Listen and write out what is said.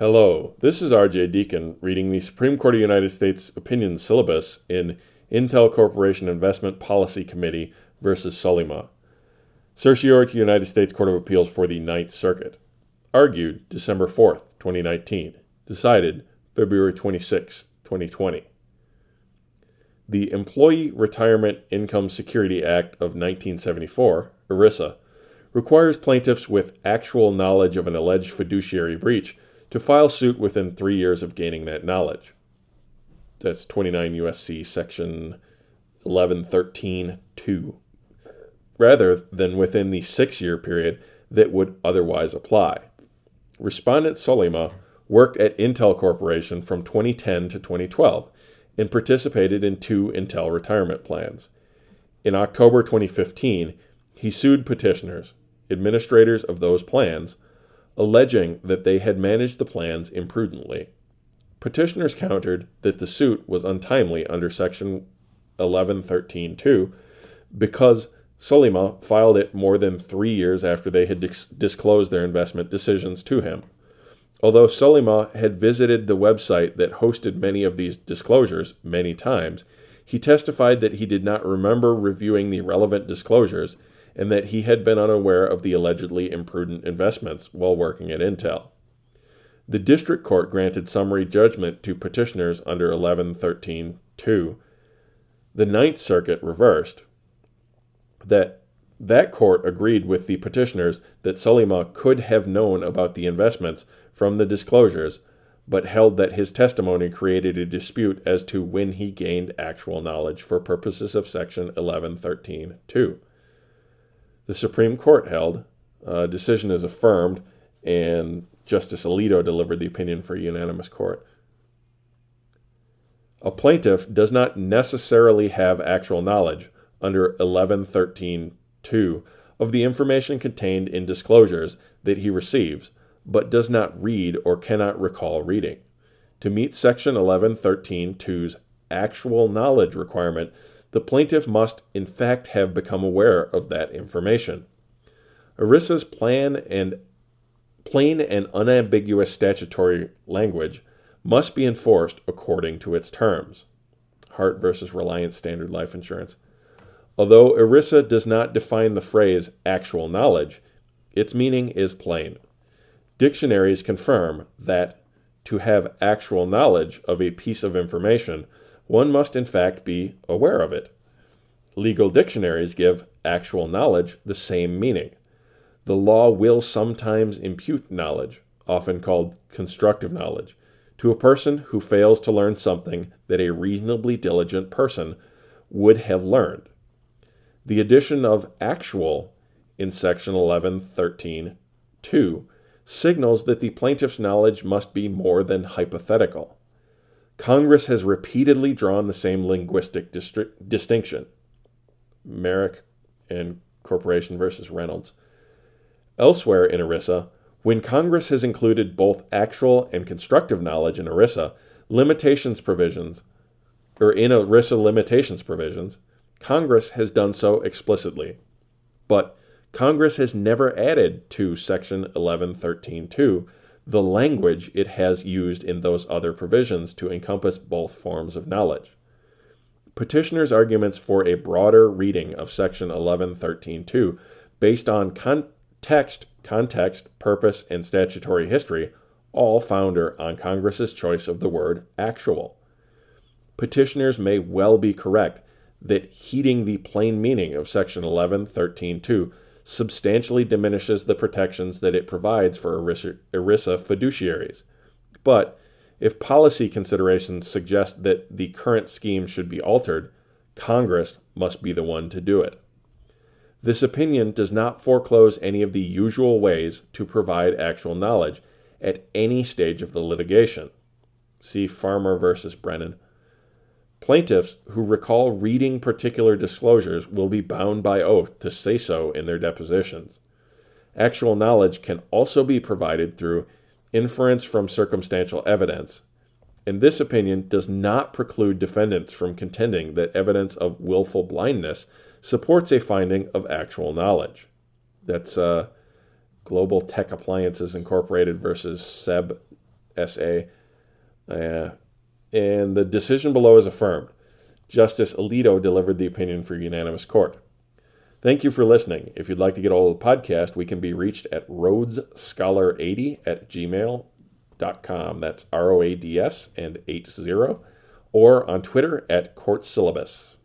Hello, this is RJ Deacon reading the Supreme Court of the United States opinion syllabus in Intel Corporation Investment Policy Committee versus Sulyma. Certiorari to the United States Court of Appeals for the Ninth Circuit. Argued December 4th, 2019. Decided February 26, 2020. The Employee Retirement Income Security Act of 1974, ERISA, requires plaintiffs with actual knowledge of an alleged fiduciary breach to file suit within three years of gaining that knowledge. That's 29 USC section 1113 2, rather than within the six year period that would otherwise apply. Respondent Sulyma worked at Intel Corporation from 2010 to 2012 and participated in two Intel retirement plans. In October 2015, he sued petitioners, administrators of those plans, alleging that they had managed the plans imprudently. Petitioners countered that the suit was untimely under Section 1113.2 because Sulyma filed it more than three years after they had dis- disclosed their investment decisions to him. Although Sulyma had visited the website that hosted many of these disclosures many times, he testified that he did not remember reviewing the relevant disclosures and that he had been unaware of the allegedly imprudent investments while working at Intel. The district court granted summary judgment to petitioners under 1113.2. The Ninth Circuit reversed that that court agreed with the petitioners that Sulyma could have known about the investments from the disclosures, but held that his testimony created a dispute as to when he gained actual knowledge for purposes of Section 1113.2 the Supreme Court held. Uh, decision is affirmed, and Justice Alito delivered the opinion for a unanimous court. A plaintiff does not necessarily have actual knowledge under 1113.2 of the information contained in disclosures that he receives, but does not read or cannot recall reading. To meet Section 1113.2's actual knowledge requirement, the plaintiff must, in fact, have become aware of that information. ERISA's plan and plain and unambiguous statutory language must be enforced according to its terms. Hardt versus Reliance Standard Life Insurance. Although ERISA does not define the phrase actual knowledge, its meaning is plain. Dictionaries confirm that to have actual knowledge of a piece of information one must in fact be aware of it. Legal dictionaries give actual knowledge the same meaning. The law will sometimes impute knowledge, often called constructive knowledge, to a person who fails to learn something that a reasonably diligent person would have learned. The addition of actual in section 1113.2 signals that the plaintiff's knowledge must be more than hypothetical. Congress has repeatedly drawn the same linguistic distri- distinction. Merrick and Corporation versus Reynolds. Elsewhere in ERISA, when Congress has included both actual and constructive knowledge in ERISA, limitations provisions, or in ERISA limitations provisions, Congress has done so explicitly. But Congress has never added to Section 1113.2 the language it has used in those other provisions to encompass both forms of knowledge. Petitioners' arguments for a broader reading of Section 1113.2 based on context, context, purpose, and statutory history all founder on Congress's choice of the word actual. Petitioners may well be correct that heeding the plain meaning of Section 1113.2 substantially diminishes the protections that it provides for ERISA, ERISA fiduciaries. But if policy considerations suggest that the current scheme should be altered, Congress must be the one to do it. This opinion does not foreclose any of the usual ways to provide actual knowledge at any stage of the litigation. See Farmer versus Brennan Plaintiffs who recall reading particular disclosures will be bound by oath to say so in their depositions. Actual knowledge can also be provided through inference from circumstantial evidence, and this opinion does not preclude defendants from contending that evidence of willful blindness supports a finding of actual knowledge. That's uh, Global Tech Appliances Incorporated versus Seb SA. Uh, and the decision below is affirmed. Justice Alito delivered the opinion for unanimous court. Thank you for listening. If you'd like to get all of the podcast, we can be reached at roadsscholar80 at gmail.com. That's R O A D S and 80, or on Twitter at Court Syllabus.